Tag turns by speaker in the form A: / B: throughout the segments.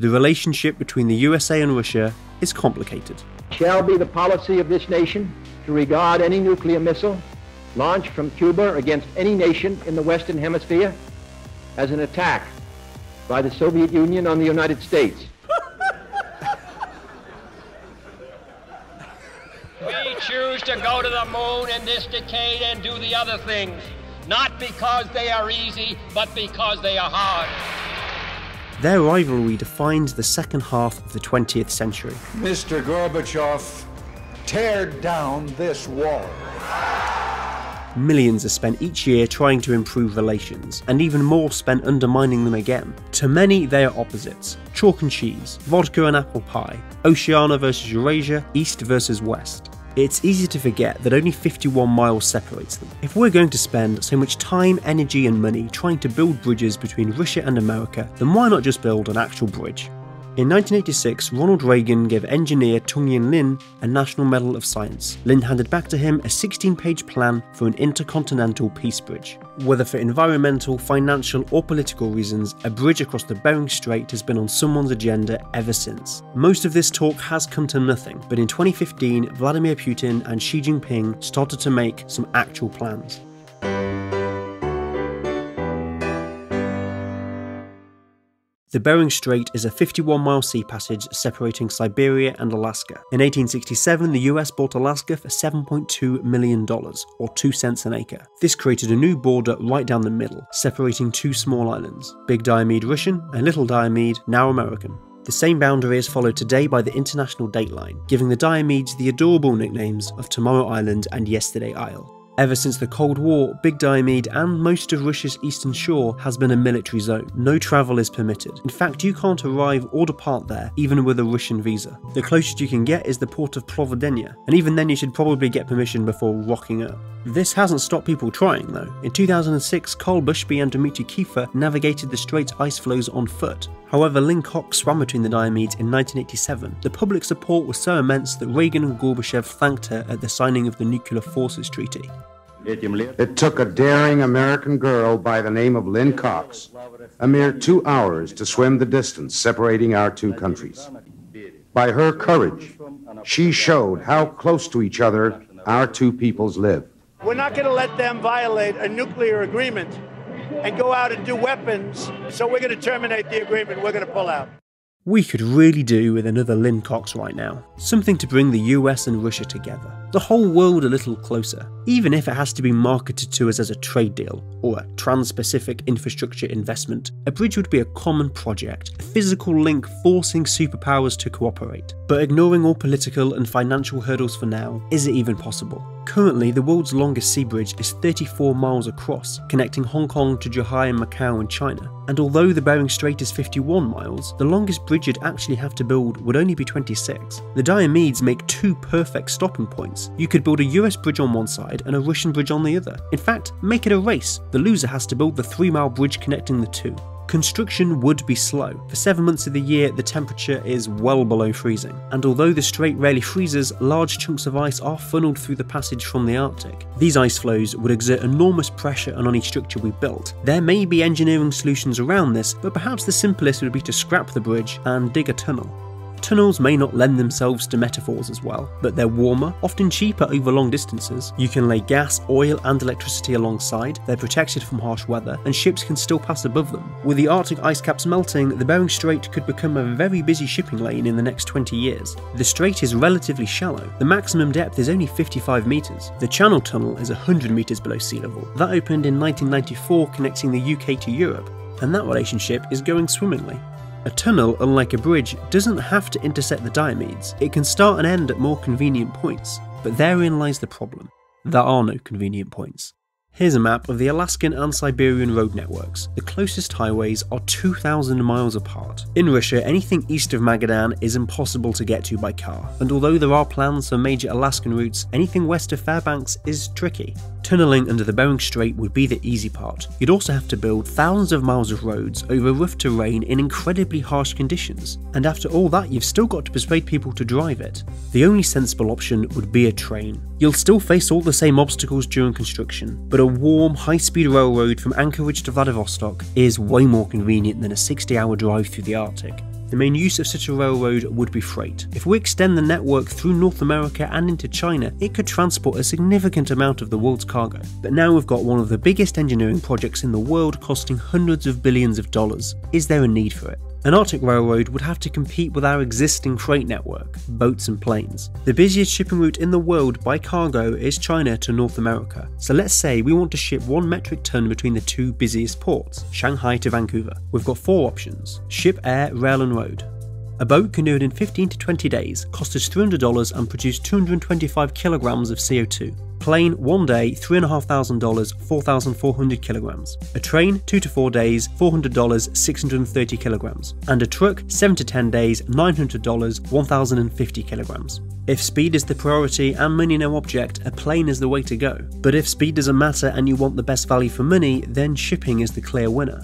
A: The relationship between the USA and Russia is complicated.
B: Shall be the policy of this nation to regard any nuclear missile launched from Cuba against any nation in the Western Hemisphere as an attack by the Soviet Union on the United States.
C: We choose to go to the moon in this decade and do the other things, not because they are easy, but because they are hard.
A: Their rivalry defined the second half of the 20th century.
D: Mr. Gorbachev, tear down this wall.
A: Millions are spent each year trying to improve relations, and even more spent undermining them again. To many, they are opposites chalk and cheese, vodka and apple pie, Oceania versus Eurasia, East versus West. It's easy to forget that only 51 miles separates them. If we're going to spend so much time, energy, and money trying to build bridges between Russia and America, then why not just build an actual bridge? In 1986, Ronald Reagan gave engineer Tung-Yen Lin a National Medal of Science. Lin handed back to him a 16 page plan for an intercontinental peace bridge. Whether for environmental, financial, or political reasons, a bridge across the Bering Strait has been on someone's agenda ever since. Most of this talk has come to nothing, but in 2015, Vladimir Putin and Xi Jinping started to make some actual plans. The Bering Strait is a 51 mile sea passage separating Siberia and Alaska. In 1867, the US bought Alaska for $7.2 million, or 2 cents an acre. This created a new border right down the middle, separating two small islands Big Diomede Russian and Little Diomede, now American. The same boundary is followed today by the International Dateline, giving the Diomedes the adorable nicknames of Tomorrow Island and Yesterday Isle. Ever since the Cold War, Big Diomede and most of Russia's eastern shore has been a military zone. No travel is permitted. In fact, you can't arrive or depart there, even with a Russian visa. The closest you can get is the port of Provideniya, and even then you should probably get permission before rocking up. This hasn't stopped people trying though. In 2006, Karl Bushby and Dimitri Kieffer navigated the strait's ice floes on foot. However, Lynne Cox swam between the Diomedes in 1987. The public support was so immense that Reagan and Gorbachev thanked her at the signing of the Nuclear Forces Treaty.
E: It took a daring American girl by the name of Lynne Cox a mere two hours to swim the distance separating our two countries. By her courage, she showed how close to each other our two peoples live.
F: We're not going to let them violate a nuclear agreement and go out and do weapons, so we're going to terminate the agreement. We're going to pull out.
A: We could really do with another Lynne Cox right now. Something to bring the US and Russia together. The whole world a little closer. Even if it has to be marketed to us as a trade deal or a trans Pacific infrastructure investment, a bridge would be a common project, a physical link forcing superpowers to cooperate. But ignoring all political and financial hurdles for now, is it even possible? Currently, the world's longest sea bridge is 34 miles across, connecting Hong Kong to Zhuhai and Macau in China. And although the Bering Strait is 51 miles, the longest bridge you'd actually have to build would only be 26. The Diomedes make two perfect stopping points. You could build a US bridge on one side and a Russian bridge on the other. In fact, make it a race. The loser has to build the 3 mile bridge connecting the two. Construction would be slow. For seven months of the year, the temperature is well below freezing, and although the strait rarely freezes, large chunks of ice are funneled through the passage from the Arctic. These ice flows would exert enormous pressure on any structure we built. There may be engineering solutions around this, but perhaps the simplest would be to scrap the bridge and dig a tunnel. Tunnels may not lend themselves to metaphors as well, but they're warmer, often cheaper over long distances. You can lay gas, oil, and electricity alongside, they're protected from harsh weather, and ships can still pass above them. With the Arctic ice caps melting, the Bering Strait could become a very busy shipping lane in the next 20 years. The strait is relatively shallow, the maximum depth is only 55 metres. The Channel Tunnel is 100 metres below sea level. That opened in 1994, connecting the UK to Europe, and that relationship is going swimmingly. A tunnel, unlike a bridge, doesn't have to intersect the Diomedes, it can start and end at more convenient points. But therein lies the problem there are no convenient points. Here's a map of the Alaskan and Siberian road networks. The closest highways are 2,000 miles apart. In Russia, anything east of Magadan is impossible to get to by car, and although there are plans for major Alaskan routes, anything west of Fairbanks is tricky. Tunneling under the Bering Strait would be the easy part. You'd also have to build thousands of miles of roads over rough terrain in incredibly harsh conditions, and after all that, you've still got to persuade people to drive it. The only sensible option would be a train. You'll still face all the same obstacles during construction, but a warm, high speed railroad from Anchorage to Vladivostok is way more convenient than a 60 hour drive through the Arctic. The main use of such a railroad would be freight. If we extend the network through North America and into China, it could transport a significant amount of the world's cargo. But now we've got one of the biggest engineering projects in the world costing hundreds of billions of dollars. Is there a need for it? An Arctic railroad would have to compete with our existing freight network, boats and planes. The busiest shipping route in the world by cargo is China to North America. So let's say we want to ship one metric ton between the two busiest ports, Shanghai to Vancouver. We've got four options ship, air, rail, and road. A boat can do in 15 to 20 days, cost us $300 and produce 225 kilograms of CO2. Plane, one day, $3,500, 4,400 kilograms. A train, two to four days, $400, 630 kilograms. And a truck, seven to 10 days, $900, 1,050 kilograms. If speed is the priority and money no object, a plane is the way to go. But if speed doesn't matter and you want the best value for money, then shipping is the clear winner.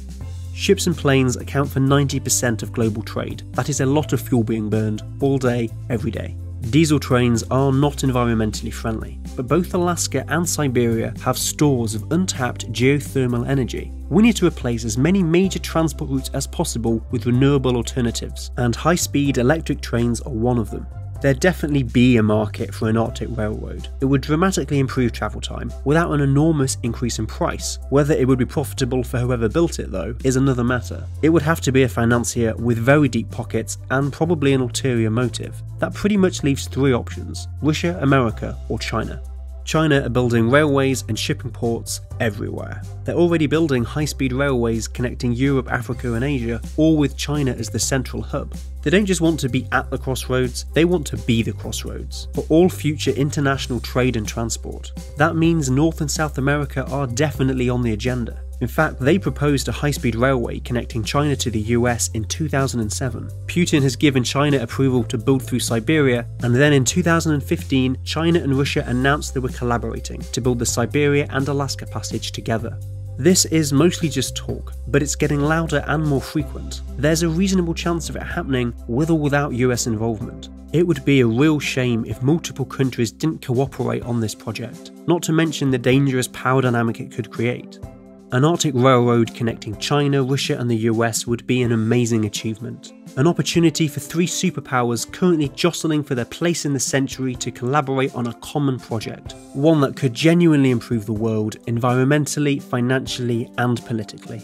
A: Ships and planes account for 90% of global trade. That is a lot of fuel being burned all day, every day. Diesel trains are not environmentally friendly, but both Alaska and Siberia have stores of untapped geothermal energy. We need to replace as many major transport routes as possible with renewable alternatives, and high speed electric trains are one of them. There'd definitely be a market for an Arctic railroad. It would dramatically improve travel time without an enormous increase in price. Whether it would be profitable for whoever built it, though, is another matter. It would have to be a financier with very deep pockets and probably an ulterior motive. That pretty much leaves three options Russia, America, or China. China are building railways and shipping ports everywhere. They're already building high speed railways connecting Europe, Africa, and Asia, all with China as the central hub. They don't just want to be at the crossroads, they want to be the crossroads for all future international trade and transport. That means North and South America are definitely on the agenda. In fact, they proposed a high speed railway connecting China to the US in 2007. Putin has given China approval to build through Siberia, and then in 2015, China and Russia announced they were collaborating to build the Siberia and Alaska Passage together. This is mostly just talk, but it's getting louder and more frequent. There's a reasonable chance of it happening with or without US involvement. It would be a real shame if multiple countries didn't cooperate on this project, not to mention the dangerous power dynamic it could create. An Arctic railroad connecting China, Russia, and the US would be an amazing achievement. An opportunity for three superpowers currently jostling for their place in the century to collaborate on a common project, one that could genuinely improve the world environmentally, financially, and politically.